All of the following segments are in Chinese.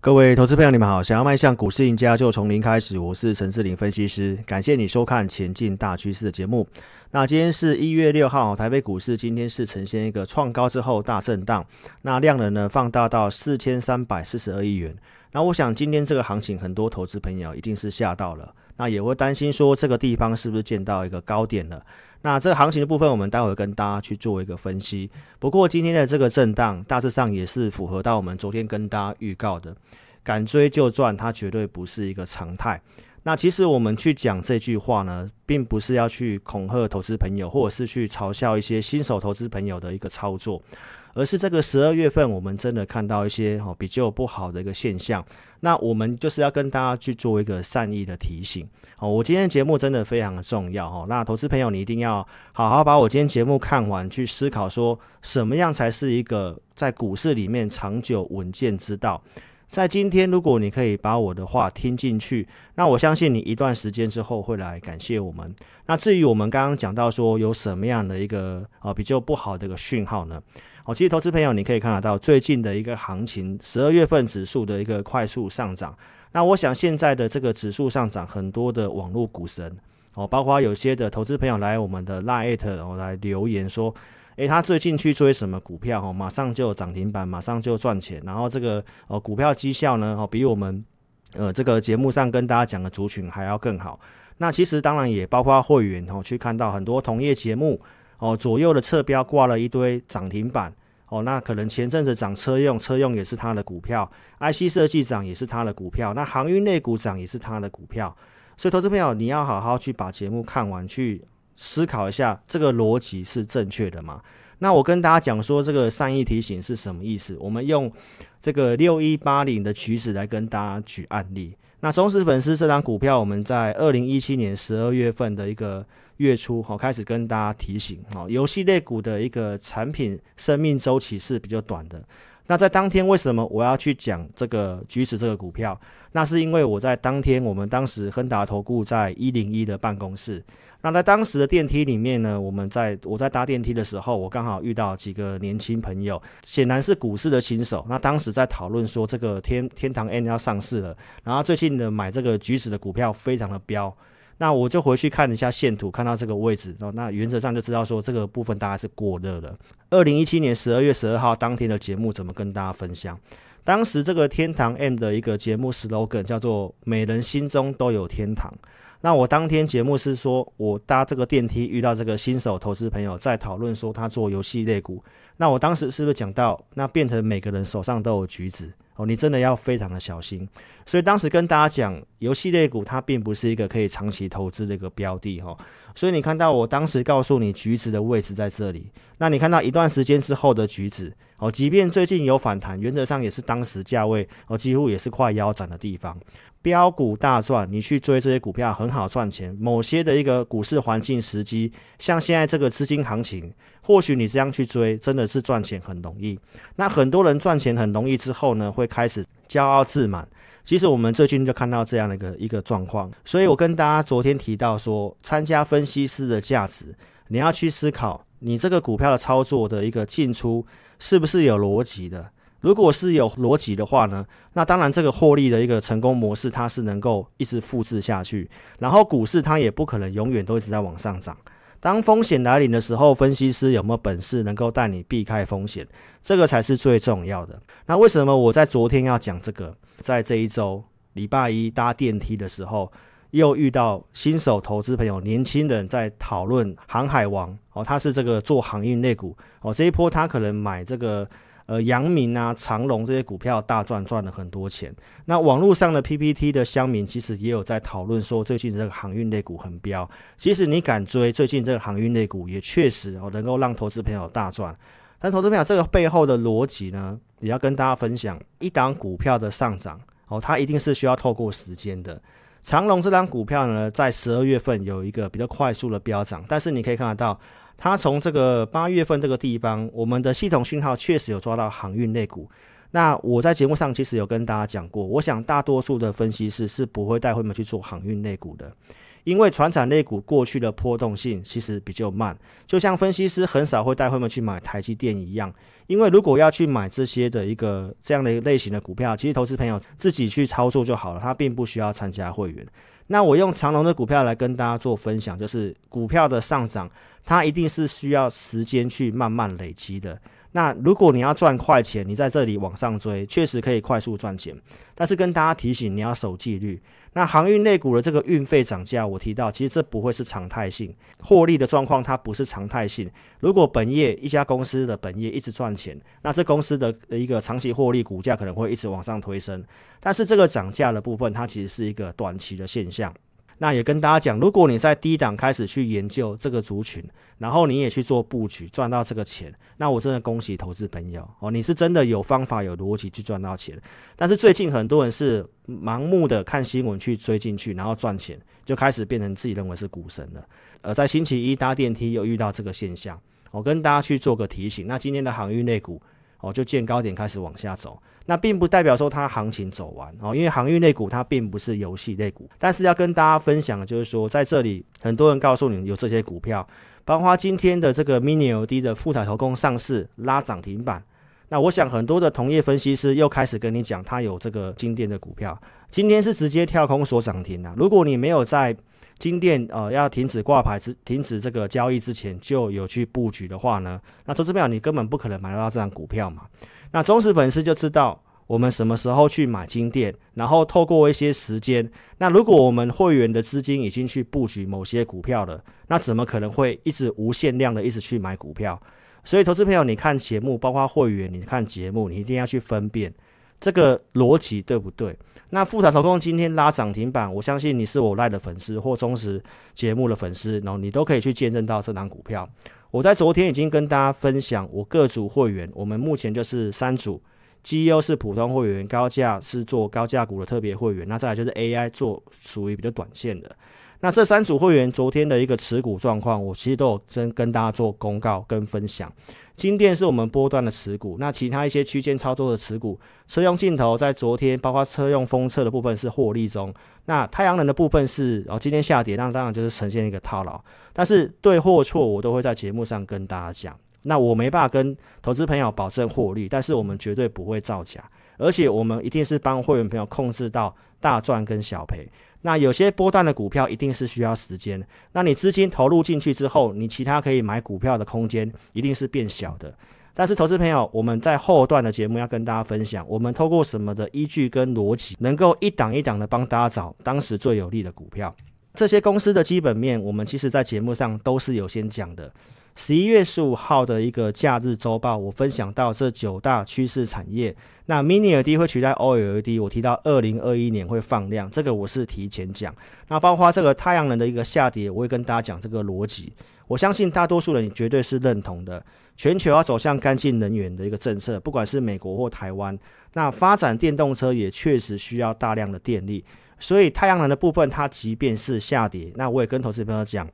各位投资朋友，你们好！想要迈向股市赢家，就从零开始。我是陈志霖分析师，感谢你收看《前进大趋势》的节目。那今天是一月六号，台北股市今天是呈现一个创高之后大震荡，那量能呢放大到四千三百四十二亿元。那我想今天这个行情，很多投资朋友一定是吓到了，那也会担心说这个地方是不是见到一个高点了？那这个行情的部分，我们待会跟大家去做一个分析。不过今天的这个震荡，大致上也是符合到我们昨天跟大家预告的，敢追就赚，它绝对不是一个常态。那其实我们去讲这句话呢，并不是要去恐吓投资朋友，或者是去嘲笑一些新手投资朋友的一个操作。而是这个十二月份，我们真的看到一些哈比较不好的一个现象。那我们就是要跟大家去做一个善意的提醒。哦，我今天节目真的非常的重要哈。那投资朋友，你一定要好好把我今天节目看完，去思考说什么样才是一个在股市里面长久稳健之道。在今天，如果你可以把我的话听进去，那我相信你一段时间之后会来感谢我们。那至于我们刚刚讲到说有什么样的一个啊比较不好的一个讯号呢？哦，其实投资朋友，你可以看得到最近的一个行情，十二月份指数的一个快速上涨。那我想现在的这个指数上涨，很多的网络股神哦，包括有些的投资朋友来我们的 Line 然后来留言说，诶，他最近去追什么股票哦，马上就涨停板，马上就赚钱，然后这个哦股票绩效呢哦比我们呃这个节目上跟大家讲的族群还要更好。那其实当然也包括会员哦去看到很多同业节目。哦，左右的侧标挂了一堆涨停板，哦，那可能前阵子涨车用，车用也是他的股票；IC 设计涨也是他的股票，那航运类股涨也是他的股票。所以，投资朋友，你要好好去把节目看完，去思考一下这个逻辑是正确的吗？那我跟大家讲说，这个善意提醒是什么意思？我们用这个六一八零的曲子来跟大家举案例。那忠实粉丝这张股票，我们在二零一七年十二月份的一个月初，哈，开始跟大家提醒，哈，游戏类股的一个产品生命周期是比较短的。那在当天为什么我要去讲这个橘子这个股票？那是因为我在当天，我们当时亨达投顾在一零一的办公室。那在当时的电梯里面呢，我们在我在搭电梯的时候，我刚好遇到几个年轻朋友，显然是股市的新手。那当时在讨论说，这个天天堂 N 要上市了，然后最近的买这个橘子的股票非常的飙。那我就回去看了一下线图，看到这个位置，那原则上就知道说这个部分大概是过热了。二零一七年十二月十二号当天的节目怎么跟大家分享？当时这个天堂 M 的一个节目 slogan 叫做“每人心中都有天堂”。那我当天节目是说我搭这个电梯遇到这个新手投资朋友在讨论说他做游戏类股。那我当时是不是讲到那变成每个人手上都有橘子？哦，你真的要非常的小心。所以当时跟大家讲，游戏类股它并不是一个可以长期投资的一个标的哈。所以你看到我当时告诉你橘子的位置在这里，那你看到一段时间之后的橘子哦，即便最近有反弹，原则上也是当时价位哦，几乎也是快腰斩的地方。标股大赚，你去追这些股票很好赚钱。某些的一个股市环境时机，像现在这个资金行情，或许你这样去追，真的是赚钱很容易。那很多人赚钱很容易之后呢，会开始骄傲自满。其实我们最近就看到这样的一个一个状况。所以我跟大家昨天提到说，参加分析师的价值，你要去思考，你这个股票的操作的一个进出是不是有逻辑的。如果是有逻辑的话呢，那当然这个获利的一个成功模式，它是能够一直复制下去。然后股市它也不可能永远都一直在往上涨。当风险来临的时候，分析师有没有本事能够带你避开风险，这个才是最重要的。那为什么我在昨天要讲这个？在这一周礼拜一搭电梯的时候，又遇到新手投资朋友、年轻人在讨论航海王哦，他是这个做航运类股哦，这一波他可能买这个。呃，阳明啊、长荣这些股票大赚，赚了很多钱。那网络上的 PPT 的乡民其实也有在讨论说，最近这个航运类股很飙。其实你敢追，最近这个航运类股也确实哦，能够让投资朋友大赚。但投资朋友这个背后的逻辑呢，也要跟大家分享。一档股票的上涨哦，它一定是需要透过时间的。长隆这张股票呢，在十二月份有一个比较快速的飙涨，但是你可以看得到。它从这个八月份这个地方，我们的系统讯号确实有抓到航运类股。那我在节目上其实有跟大家讲过，我想大多数的分析师是不会带会员去做航运类股的，因为传产类股过去的波动性其实比较慢，就像分析师很少会带会员去买台积电一样。因为如果要去买这些的一个这样的一个类型的股票，其实投资朋友自己去操作就好了，他并不需要参加会员。那我用长荣的股票来跟大家做分享，就是股票的上涨，它一定是需要时间去慢慢累积的。那如果你要赚快钱，你在这里往上追，确实可以快速赚钱。但是跟大家提醒，你要守纪律。那航运类股的这个运费涨价，我提到，其实这不会是常态性获利的状况，它不是常态性。如果本业一家公司的本业一直赚钱，那这公司的一个长期获利，股价可能会一直往上推升。但是这个涨价的部分，它其实是一个短期的现象。那也跟大家讲，如果你在低档开始去研究这个族群，然后你也去做布局，赚到这个钱，那我真的恭喜投资朋友哦，你是真的有方法、有逻辑去赚到钱。但是最近很多人是盲目的看新闻去追进去，然后赚钱，就开始变成自己认为是股神了。而在星期一搭电梯又遇到这个现象，我跟大家去做个提醒。那今天的航运类股。哦，就见高点开始往下走，那并不代表说它行情走完哦，因为航运类股它并不是游戏类股。但是要跟大家分享的就是说，在这里很多人告诉你有这些股票，包括今天的这个 Mini LD 的富彩投控上市拉涨停板。那我想很多的同业分析师又开始跟你讲，它有这个金电的股票，今天是直接跳空锁涨停了。如果你没有在金电呃要停止挂牌之停止这个交易之前就有去布局的话呢，那投资票你根本不可能买到这张股票嘛。那忠实粉丝就知道我们什么时候去买金店，然后透过一些时间，那如果我们会员的资金已经去布局某些股票了，那怎么可能会一直无限量的一直去买股票？所以投资朋友，你看节目，包括会员，你看节目，你一定要去分辨这个逻辑对不对？那富采投控今天拉涨停板，我相信你是我赖的粉丝或忠实节目的粉丝，然后你都可以去见证到这档股票。我在昨天已经跟大家分享，我各组会员，我们目前就是三组，，G U 是普通会员，高价是做高价股的特别会员，那再来就是 AI 做属于比较短线的。那这三组会员昨天的一个持股状况，我其实都有真跟大家做公告跟分享。金电是我们波段的持股，那其他一些区间操作的持股，车用镜头在昨天，包括车用封测的部分是获利中。那太阳能的部分是哦，今天下跌，那当然就是呈现一个套牢。但是对或错，我都会在节目上跟大家讲。那我没办法跟投资朋友保证获利，但是我们绝对不会造假，而且我们一定是帮会员朋友控制到大赚跟小赔。那有些波段的股票一定是需要时间，那你资金投入进去之后，你其他可以买股票的空间一定是变小的。但是投资朋友，我们在后段的节目要跟大家分享，我们透过什么的依据跟逻辑，能够一档一档的帮大家找当时最有利的股票。这些公司的基本面，我们其实在节目上都是有先讲的。十一月十五号的一个假日周报，我分享到这九大趋势产业，那 Mini LED 会取代 OLED，我提到二零二一年会放量，这个我是提前讲。那包括这个太阳能的一个下跌，我会跟大家讲这个逻辑。我相信大多数人绝对是认同的。全球要走向干净能源的一个政策，不管是美国或台湾，那发展电动车也确实需要大量的电力。所以太阳能的部分，它即便是下跌，那我也跟投资朋友讲，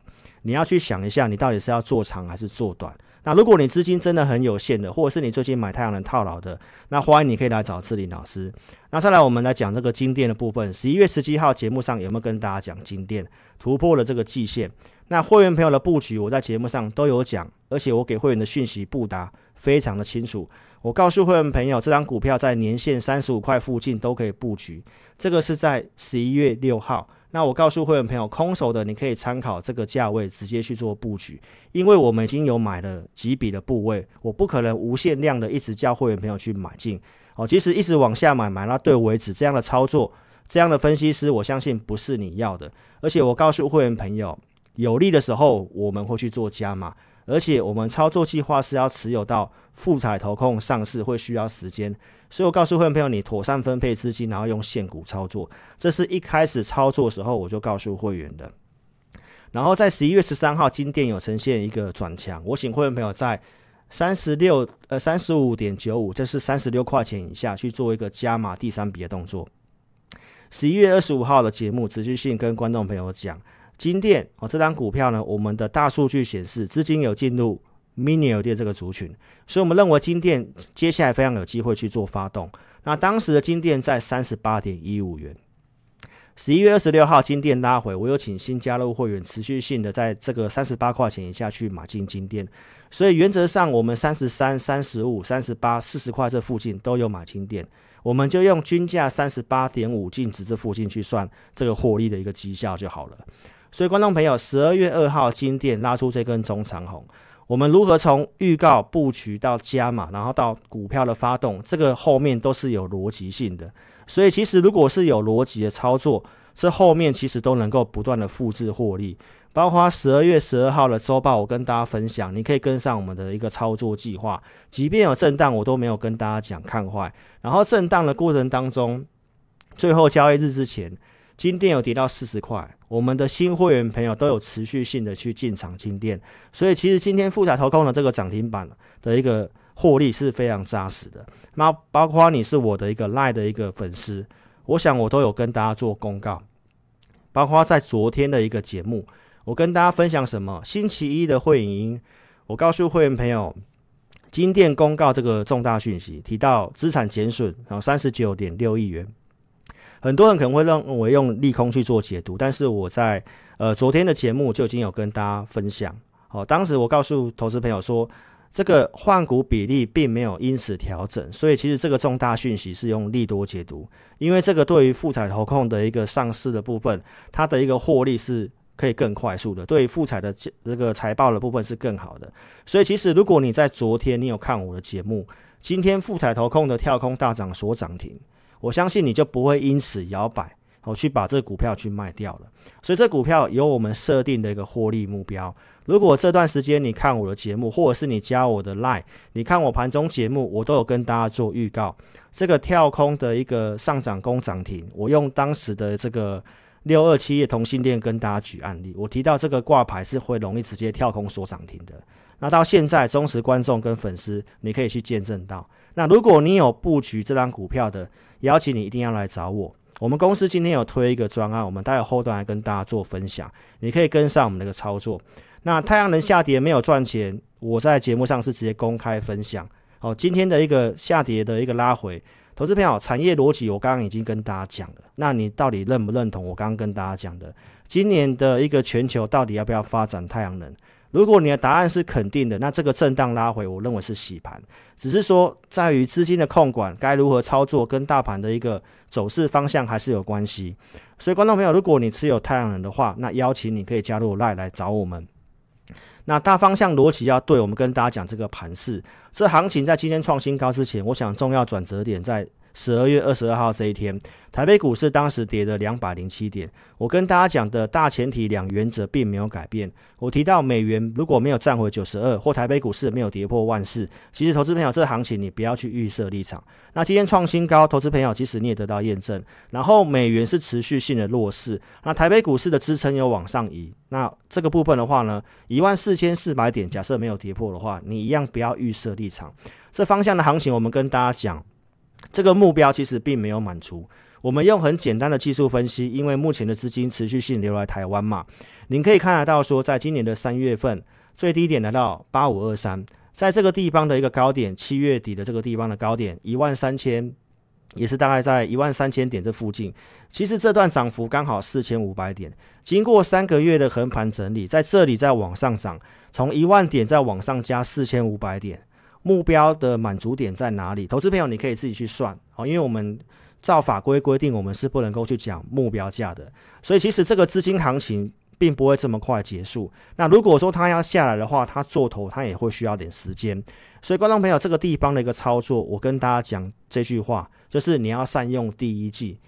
你要去想一下，你到底是要做长还是做短。那如果你资金真的很有限的，或者是你最近买太阳能套牢的，那欢迎你可以来找志霖老师。那再来，我们来讲这个金电的部分。十一月十七号节目上有没有跟大家讲金电突破了这个季线？那会员朋友的布局，我在节目上都有讲，而且我给会员的讯息布达非常的清楚。我告诉会员朋友，这张股票在年限三十五块附近都可以布局。这个是在十一月六号。那我告诉会员朋友，空手的你可以参考这个价位直接去做布局，因为我们已经有买了几笔的部位，我不可能无限量的一直叫会员朋友去买进。哦，即使一直往下买，买到对为止，这样的操作，这样的分析师，我相信不是你要的。而且我告诉会员朋友，有利的时候我们会去做加码。而且我们操作计划是要持有到富采投控上市，会需要时间，所以我告诉会员朋友，你妥善分配资金，然后用现股操作，这是一开始操作时候我就告诉会员的。然后在十一月十三号，金店有呈现一个转强，我请会员朋友在三十六呃三十五点九五，这是三十六块钱以下去做一个加码第三笔的动作。十一月二十五号的节目持续性跟观众朋友讲。金店哦，这张股票呢，我们的大数据显示资金有进入 Mini LED 这个族群，所以我们认为金店接下来非常有机会去做发动。那当时的金店在三十八点一五元，十一月二十六号金店拉回，我有请新加入会员持续性的在这个三十八块钱以下去买进金店，所以原则上我们三十三、三十五、三十八、四十块这附近都有买金店，我们就用均价三十八点五净值这附近去算这个获利的一个绩效就好了。所以观众朋友，十二月二号金店拉出这根中长红，我们如何从预告布局到加码，然后到股票的发动，这个后面都是有逻辑性的。所以，其实如果是有逻辑的操作，这后面其实都能够不断的复制获利。包括十二月十二号的周报，我跟大家分享，你可以跟上我们的一个操作计划。即便有震荡，我都没有跟大家讲看坏。然后震荡的过程当中，最后交易日之前，金店有跌到四十块，我们的新会员朋友都有持续性的去进场金店。所以，其实今天富彩投控的这个涨停板的一个。获利是非常扎实的。那包括你是我的一个赖的一个粉丝，我想我都有跟大家做公告。包括在昨天的一个节目，我跟大家分享什么？星期一的会影营，我告诉会员朋友，金店公告这个重大讯息，提到资产减损，然后三十九点六亿元。很多人可能会认为用利空去做解读，但是我在呃昨天的节目就已经有跟大家分享。好，当时我告诉投资朋友说。这个换股比例并没有因此调整，所以其实这个重大讯息是用利多解读，因为这个对于富彩投控的一个上市的部分，它的一个获利是可以更快速的，对于富彩的这个财报的部分是更好的。所以其实如果你在昨天你有看我的节目，今天富彩投控的跳空大涨所涨停，我相信你就不会因此摇摆。我去把这个股票去卖掉了，所以这股票有我们设定的一个获利目标。如果这段时间你看我的节目，或者是你加我的 Line，你看我盘中节目，我都有跟大家做预告。这个跳空的一个上涨攻涨停，我用当时的这个六二七的同性恋跟大家举案例，我提到这个挂牌是会容易直接跳空锁涨停的。那到现在忠实观众跟粉丝，你可以去见证到。那如果你有布局这张股票的，邀请你一定要来找我。我们公司今天有推一个专案，我们待会后段来跟大家做分享，你可以跟上我们那个操作。那太阳能下跌没有赚钱，我在节目上是直接公开分享。哦，今天的一个下跌的一个拉回，投资朋友，产业逻辑我刚刚已经跟大家讲了，那你到底认不认同我刚刚跟大家讲的？今年的一个全球到底要不要发展太阳能？如果你的答案是肯定的，那这个震荡拉回，我认为是洗盘，只是说在于资金的控管该如何操作，跟大盘的一个走势方向还是有关系。所以，观众朋友，如果你持有太阳能的话，那邀请你可以加入赖来找我们。那大方向逻辑要对，我们跟大家讲这个盘势，这行情在今天创新高之前，我想重要转折点在。十二月二十二号这一天，台北股市当时跌了两百零七点。我跟大家讲的大前提两原则并没有改变。我提到美元如果没有站回九十二，或台北股市没有跌破万四，其实投资朋友这行情你不要去预设立场。那今天创新高，投资朋友其实你也得到验证。然后美元是持续性的弱势，那台北股市的支撑有往上移。那这个部分的话呢，一万四千四百点假设没有跌破的话，你一样不要预设立场。这方向的行情，我们跟大家讲。这个目标其实并没有满足。我们用很简单的技术分析，因为目前的资金持续性流来台湾嘛，您可以看得到说，在今年的三月份最低点来到八五二三，在这个地方的一个高点，七月底的这个地方的高点一万三千，也是大概在一万三千点这附近。其实这段涨幅刚好四千五百点，经过三个月的横盘整理，在这里再往上涨，从一万点再往上加四千五百点。目标的满足点在哪里？投资朋友，你可以自己去算哦，因为我们照法规规定，我们是不能够去讲目标价的，所以其实这个资金行情并不会这么快结束。那如果说它要下来的话，它做头它也会需要点时间。所以观众朋友，这个地方的一个操作，我跟大家讲这句话，就是你要善用第一季。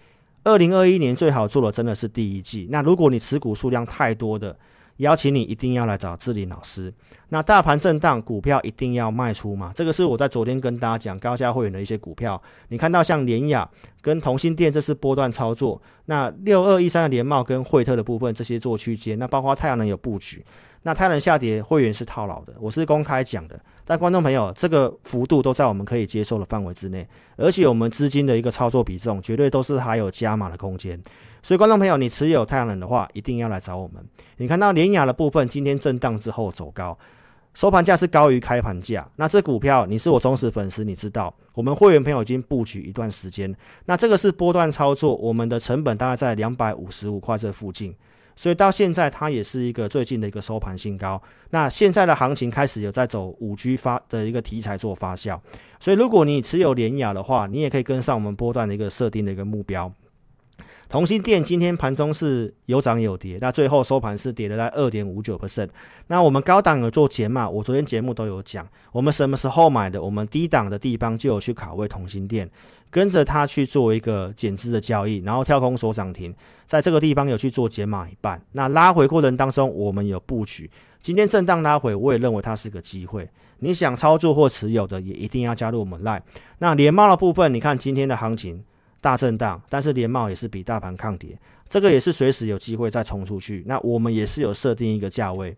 二零二一年最好做的真的是第一季。那如果你持股数量太多的，邀请你一定要来找志霖老师。那大盘震荡，股票一定要卖出嘛？这个是我在昨天跟大家讲高价会员的一些股票。你看到像联亚跟同心店，这是波段操作。那六二一三的联茂跟惠特的部分，这些做区间。那包括太阳能有布局。那太阳能下跌，会员是套牢的。我是公开讲的。但观众朋友，这个幅度都在我们可以接受的范围之内，而且我们资金的一个操作比重，绝对都是还有加码的空间。所以，观众朋友，你持有太阳能的话，一定要来找我们。你看到联雅的部分，今天震荡之后走高，收盘价是高于开盘价。那这股票你是我忠实粉丝，你知道我们会员朋友已经布局一段时间。那这个是波段操作，我们的成本大概在两百五十五块这附近。所以到现在，它也是一个最近的一个收盘新高。那现在的行情开始有在走五 G 发的一个题材做发酵，所以如果你持有联雅的话，你也可以跟上我们波段的一个设定的一个目标。同心店今天盘中是有涨有跌，那最后收盘是跌了在二点五九 percent。那我们高档有做减码，我昨天节目都有讲，我们什么时候买的？我们低档的地方就有去卡位同心店。跟着它去做一个减资的交易，然后跳空锁涨停，在这个地方有去做减码一半。那拉回过程当中，我们有布局。今天震荡拉回，我也认为它是个机会。你想操作或持有的，也一定要加入我们 Line。那联茂的部分，你看今天的行情大震荡，但是联茂也是比大盘抗跌，这个也是随时有机会再冲出去。那我们也是有设定一个价位。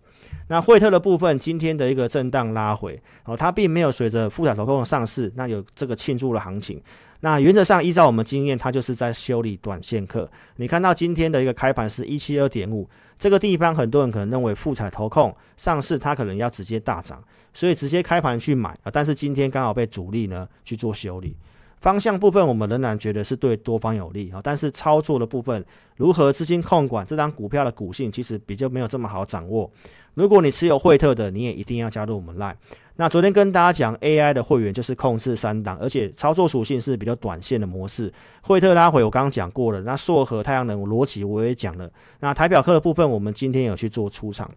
那惠特的部分，今天的一个震荡拉回，哦，它并没有随着富彩投控的上市，那有这个庆祝的行情。那原则上，依照我们经验，它就是在修理短线客。你看到今天的一个开盘是一七二点五，这个地方很多人可能认为富彩投控上市，它可能要直接大涨，所以直接开盘去买啊。但是今天刚好被主力呢去做修理。方向部分，我们仍然觉得是对多方有利啊。但是操作的部分，如何资金控管这张股票的股性，其实比较没有这么好掌握。如果你持有惠特的，你也一定要加入我们 Line。那昨天跟大家讲 AI 的会员就是控制三档，而且操作属性是比较短线的模式。惠特拉回我刚刚讲过了，那硕和太阳能逻辑我也讲了。那台表科的部分，我们今天有去做出场。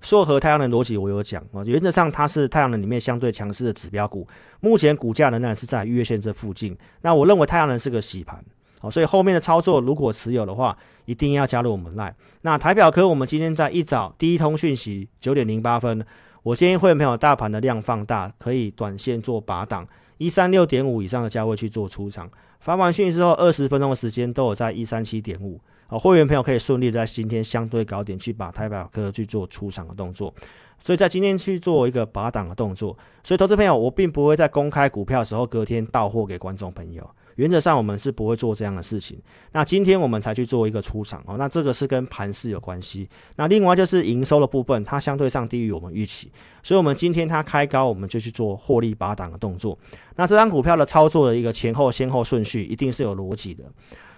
硕和太阳能逻辑我有讲啊，原则上它是太阳能里面相对强势的指标股，目前股价仍然是在月线这附近。那我认为太阳能是个洗盘，好，所以后面的操作如果持有的话，一定要加入我们 Line。那台表科我们今天在一早第一通讯息九点零八分。我建议会员朋友大盘的量放大，可以短线做拔档，一三六点五以上的价位去做出场。发完讯息之后，二十分钟的时间都有在一三七点五。好，会员朋友可以顺利在今天相对高点去把台表科去做出场的动作。所以在今天去做一个拔档的动作。所以投资朋友，我并不会在公开股票的时候隔天到货给观众朋友。原则上我们是不会做这样的事情。那今天我们才去做一个出场哦，那这个是跟盘势有关系。那另外就是营收的部分，它相对上低于我们预期，所以我们今天它开高，我们就去做获利拔档的动作。那这张股票的操作的一个前后先后顺序，一定是有逻辑的。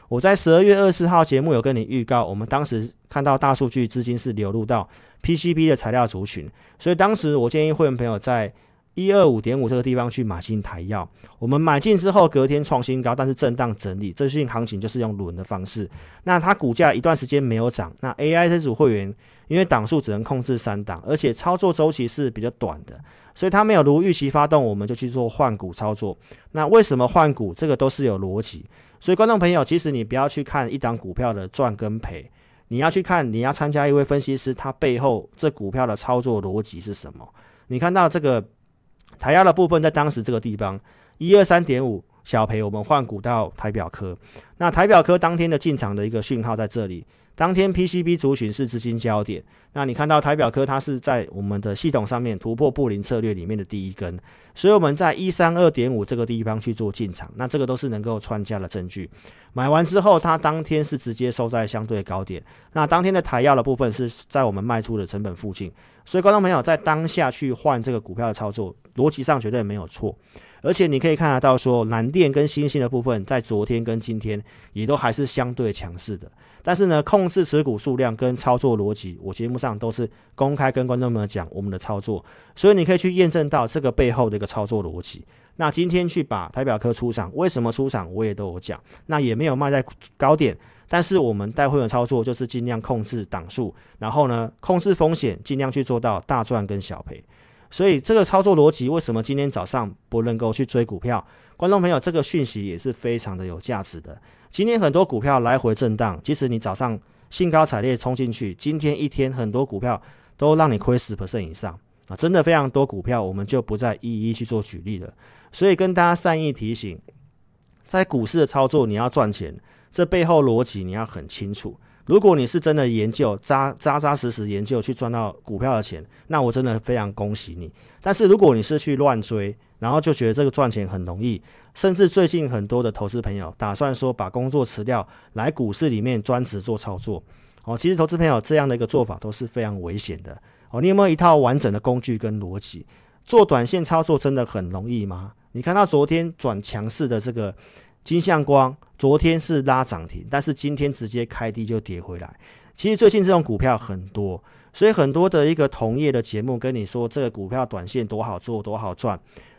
我在十二月二十四号节目有跟你预告，我们当时看到大数据资金是流入到 PCB 的材料族群，所以当时我建议会员朋友在。一二五点五这个地方去买进台药，我们买进之后隔天创新高，但是震荡整理，这最行情就是用轮的方式。那它股价一段时间没有涨，那 AI 这组会员因为档数只能控制三档，而且操作周期是比较短的，所以它没有如预期发动，我们就去做换股操作。那为什么换股？这个都是有逻辑。所以观众朋友，其实你不要去看一档股票的赚跟赔，你要去看你要参加一位分析师，他背后这股票的操作逻辑是什么？你看到这个。台压的部分在当时这个地方一二三点五小赔，我们换股到台表科。那台表科当天的进场的一个讯号在这里，当天 PCB 族群是资金焦点。那你看到台表科它是在我们的系统上面突破布林策略里面的第一根，所以我们在一三二点五这个地方去做进场，那这个都是能够穿价的证据。买完之后，它当天是直接收在相对高点。那当天的台药的部分是在我们卖出的成本附近，所以观众朋友在当下去换这个股票的操作。逻辑上绝对没有错，而且你可以看得到，说蓝电跟星星的部分，在昨天跟今天也都还是相对强势的。但是呢，控制持股数量跟操作逻辑，我节目上都是公开跟观众们讲我们的操作，所以你可以去验证到这个背后的一个操作逻辑。那今天去把台表科出场，为什么出场，我也都有讲。那也没有卖在高点，但是我们带会员操作就是尽量控制档数，然后呢，控制风险，尽量去做到大赚跟小赔。所以这个操作逻辑，为什么今天早上不能够去追股票？观众朋友，这个讯息也是非常的有价值的。今天很多股票来回震荡，即使你早上兴高采烈冲进去，今天一天很多股票都让你亏十 percent 以上啊！真的非常多股票，我们就不再一一去做举例了。所以跟大家善意提醒，在股市的操作，你要赚钱，这背后逻辑你要很清楚。如果你是真的研究扎扎扎实实研究去赚到股票的钱，那我真的非常恭喜你。但是如果你是去乱追，然后就觉得这个赚钱很容易，甚至最近很多的投资朋友打算说把工作辞掉来股市里面专职做操作，哦，其实投资朋友这样的一个做法都是非常危险的。哦，你有没有一套完整的工具跟逻辑？做短线操作真的很容易吗？你看到昨天转强势的这个金相光，昨天是拉涨停，但是今天直接开低就跌回来。其实最近这种股票很多，所以很多的一个同业的节目跟你说这个股票短线多好做多好赚，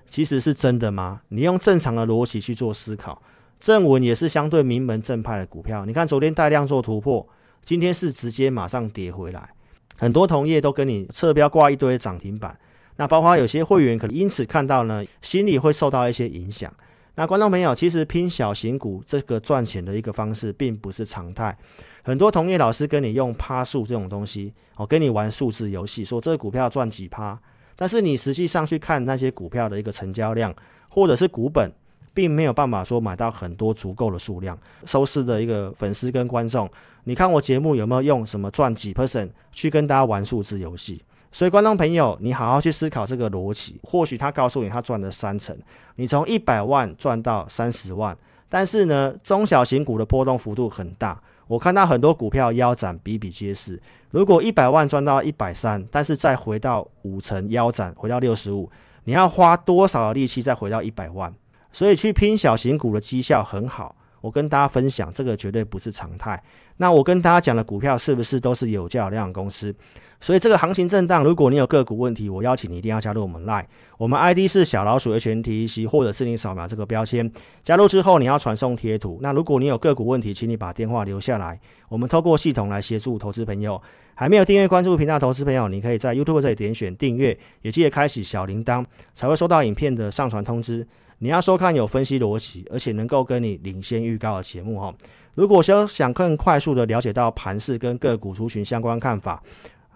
其实是真的吗？你用正常的逻辑去做思考，正文也是相对名门正派的股票。你看昨天带量做突破，今天是直接马上跌回来。很多同业都跟你侧标挂一堆涨停板，那包括有些会员可能因此看到呢，心里会受到一些影响。那观众朋友，其实拼小型股这个赚钱的一个方式并不是常态。很多同业老师跟你用趴数这种东西，哦，跟你玩数字游戏，说这个股票赚几趴，但是你实际上去看那些股票的一个成交量或者是股本，并没有办法说买到很多足够的数量。收视的一个粉丝跟观众，你看我节目有没有用什么赚几 percent 去跟大家玩数字游戏？所以观众朋友，你好好去思考这个逻辑，或许他告诉你他赚了三成，你从一百万赚到三十万，但是呢，中小型股的波动幅度很大。我看到很多股票腰斩比比皆是。如果一百万赚到一百三，但是再回到五成腰斩，回到六十五，你要花多少力气再回到一百万？所以去拼小型股的绩效很好。我跟大家分享，这个绝对不是常态。那我跟大家讲的股票是不是都是有价量公司？所以这个行情震荡，如果你有个股问题，我邀请你一定要加入我们 Line，我们 ID 是小老鼠 HNTC，或者是你扫描这个标签，加入之后你要传送贴图。那如果你有个股问题，请你把电话留下来，我们透过系统来协助投资朋友。还没有订阅关注频道投资朋友，你可以在 YouTube 这里点选订阅，也记得开启小铃铛，才会收到影片的上传通知。你要收看有分析逻辑，而且能够跟你领先预告的节目哈。如果想想更快速的了解到盘势跟个股族群相关看法。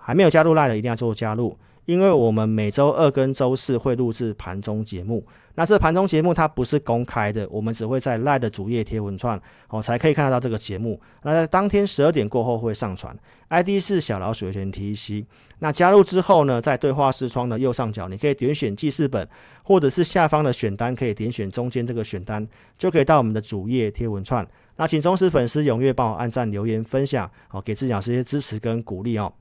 还没有加入 LINE 的，一定要做加入，因为我们每周二跟周四会录制盘中节目。那这盘中节目它不是公开的，我们只会在 LINE 的主页贴文串，哦，才可以看得到这个节目。那在当天十二点过后会上传，ID 是小老鼠 HNTEC。那加入之后呢，在对话视窗的右上角，你可以点选记事本，或者是下方的选单，可以点选中间这个选单，就可以到我们的主页贴文串。那请忠实粉丝踊跃帮我按赞、留言、分享，好，给自己老师一些支持跟鼓励哦。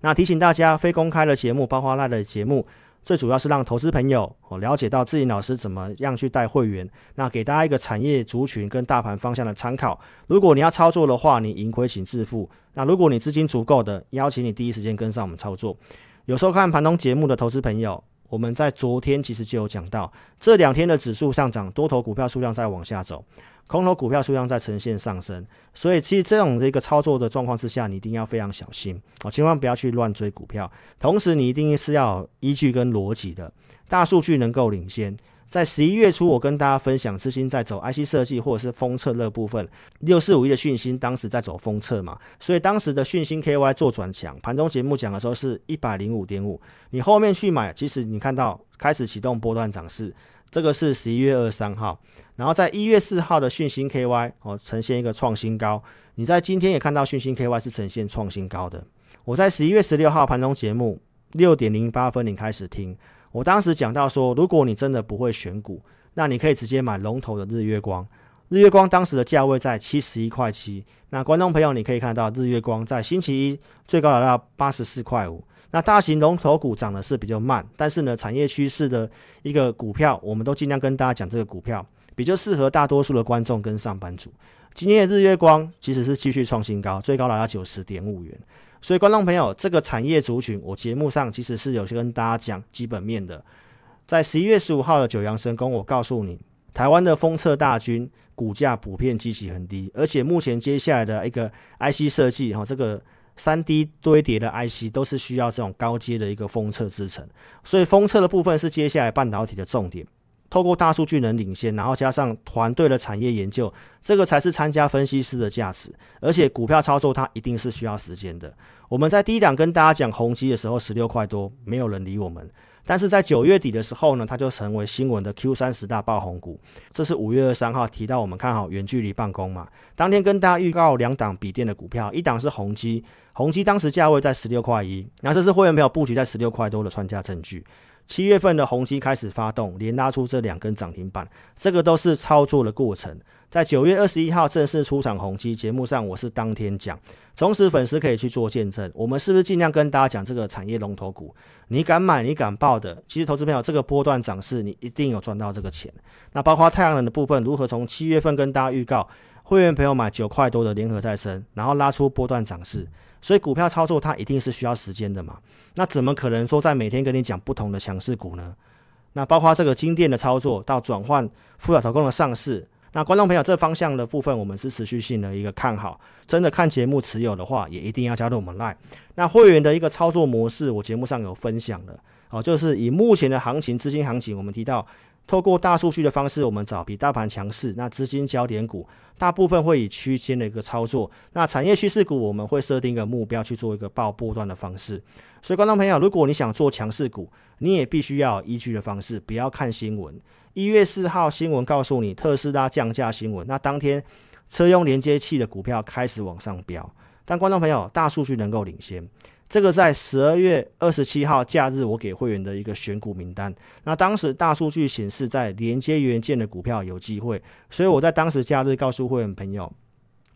那提醒大家，非公开的节目，包括 LINE 的节目，最主要是让投资朋友哦了解到自己老师怎么样去带会员。那给大家一个产业族群跟大盘方向的参考。如果你要操作的话，你盈亏请自负。那如果你资金足够的，邀请你第一时间跟上我们操作。有收看盘中节目的投资朋友，我们在昨天其实就有讲到，这两天的指数上涨，多头股票数量在往下走。空头股票数量在呈现上升，所以其实这种的一个操作的状况之下，你一定要非常小心哦，千万不要去乱追股票。同时，你一定是要有依据跟逻辑的，大数据能够领先。在十一月初，我跟大家分享，资金在走 IC 设计或者是封测的部分，六四五一的讯芯当时在走封测嘛，所以当时的讯芯 KY 做转强。盘中节目讲的时候是一百零五点五，你后面去买，其实你看到开始启动波段涨势。这个是十一月二三号，然后在一月四号的讯星 KY 哦，呈现一个创新高。你在今天也看到讯星 KY 是呈现创新高的。我在十一月十六号盘中节目六点零八分你开始听，我当时讲到说，如果你真的不会选股，那你可以直接买龙头的日月光。日月光当时的价位在七十一块七，那观众朋友你可以看到日月光在星期一最高来到八十四块五。那大型龙头股涨的是比较慢，但是呢，产业趋势的一个股票，我们都尽量跟大家讲这个股票比较适合大多数的观众跟上班族。今天的日月光其实是继续创新高，最高来到九十点五元。所以观众朋友，这个产业族群，我节目上其实是有些跟大家讲基本面的。在十一月十五号的九阳神功，我告诉你，台湾的封测大军股价普遍基期很低，而且目前接下来的一个 IC 设计哈，这个。三 D 堆叠的 IC 都是需要这种高阶的一个封测制程，所以封测的部分是接下来半导体的重点。透过大数据能领先，然后加上团队的产业研究，这个才是参加分析师的价值。而且股票操作它一定是需要时间的。我们在低档跟大家讲宏基的时候，十六块多，没有人理我们。但是在九月底的时候呢，它就成为新闻的 Q 三十大爆红股。这是五月二三号提到我们看好远距离办公嘛，当天跟大家预告两档笔电的股票，一档是宏基，宏基当时价位在十六块一，那这是会员朋友布局在十六块多的穿价证据。七月份的宏碁开始发动，连拉出这两根涨停板，这个都是操作的过程。在九月二十一号正式出场宏碁节目上，我是当天讲，忠实粉丝可以去做见证。我们是不是尽量跟大家讲这个产业龙头股？你敢买，你敢报的，其实投资朋友这个波段涨势，你一定有赚到这个钱。那包括太阳能的部分，如何从七月份跟大家预告，会员朋友买九块多的联合再生，然后拉出波段涨势。所以股票操作它一定是需要时间的嘛？那怎么可能说在每天跟你讲不同的强势股呢？那包括这个金电的操作到转换富亚投控的上市。那观众朋友，这方向的部分，我们是持续性的一个看好。真的看节目持有的话，也一定要加入我们 Line。那会员的一个操作模式，我节目上有分享的哦，就是以目前的行情、资金行情，我们提到透过大数据的方式，我们找比大盘强势，那资金焦点股，大部分会以区间的一个操作。那产业趋势股，我们会设定一个目标去做一个报波段的方式。所以，观众朋友，如果你想做强势股，你也必须要依据的方式，不要看新闻。一月四号新闻告诉你特斯拉降价新闻，那当天车用连接器的股票开始往上飙。但观众朋友，大数据能够领先，这个在十二月二十七号假日我给会员的一个选股名单。那当时大数据显示，在连接元件的股票有机会，所以我在当时假日告诉会员朋友，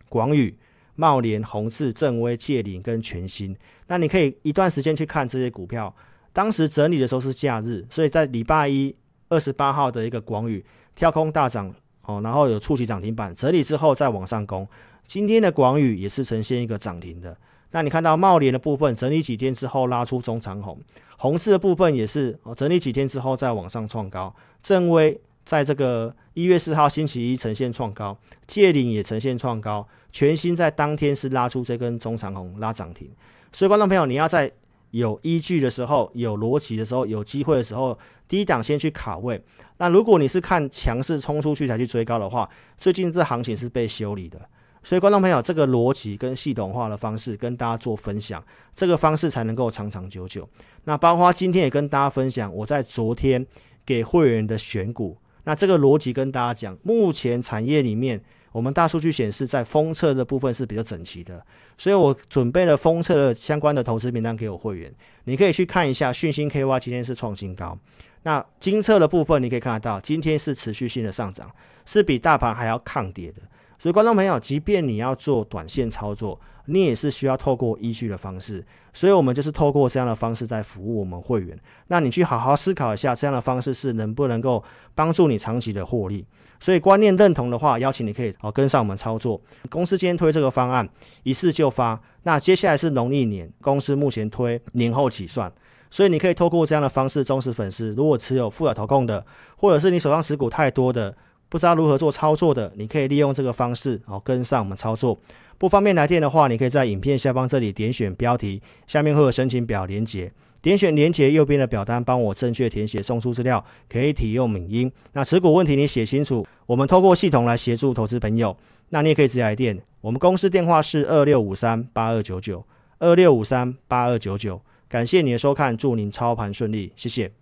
广宇、茂联、宏致、正威、界霖跟全新。那你可以一段时间去看这些股票。当时整理的时候是假日，所以在礼拜一。二十八号的一个广宇跳空大涨哦，然后有触及涨停板，整理之后再往上攻。今天的广宇也是呈现一个涨停的。那你看到茂联的部分整理几天之后拉出中长红，宏致的部分也是哦，整理几天之后再往上创高。正威在这个一月四号星期一呈现创高，借领也呈现创高，全新在当天是拉出这根中长红拉涨停。所以观众朋友，你要在有依据的时候，有逻辑的时候，有机会的时候，低档先去卡位。那如果你是看强势冲出去才去追高的话，最近这行情是被修理的。所以观众朋友，这个逻辑跟系统化的方式跟大家做分享，这个方式才能够长长久久。那包括今天也跟大家分享，我在昨天给会员的选股，那这个逻辑跟大家讲，目前产业里面。我们大数据显示，在封测的部分是比较整齐的，所以我准备了封测相关的投资名单给我会员，你可以去看一下。讯芯 KY 今天是创新高，那精测的部分你可以看得到，今天是持续性的上涨，是比大盘还要抗跌的。所以，观众朋友，即便你要做短线操作，你也是需要透过依据的方式。所以，我们就是透过这样的方式在服务我们会员。那你去好好思考一下，这样的方式是能不能够帮助你长期的获利？所以，观念认同的话，邀请你可以好跟上我们操作。公司今天推这个方案，一次就发。那接下来是农历年，公司目前推年后起算。所以，你可以透过这样的方式，忠实粉丝如果持有富尔投控的，或者是你手上持股太多的。不知道如何做操作的，你可以利用这个方式，好跟上我们操作。不方便来电的话，你可以在影片下方这里点选标题，下面会有申请表连结，点选连结右边的表单，帮我正确填写送出资料，可以体用影音。那持股问题你写清楚，我们透过系统来协助投资朋友。那你也可以直接来电，我们公司电话是二六五三八二九九二六五三八二九九。感谢你的收看，祝您操盘顺利，谢谢。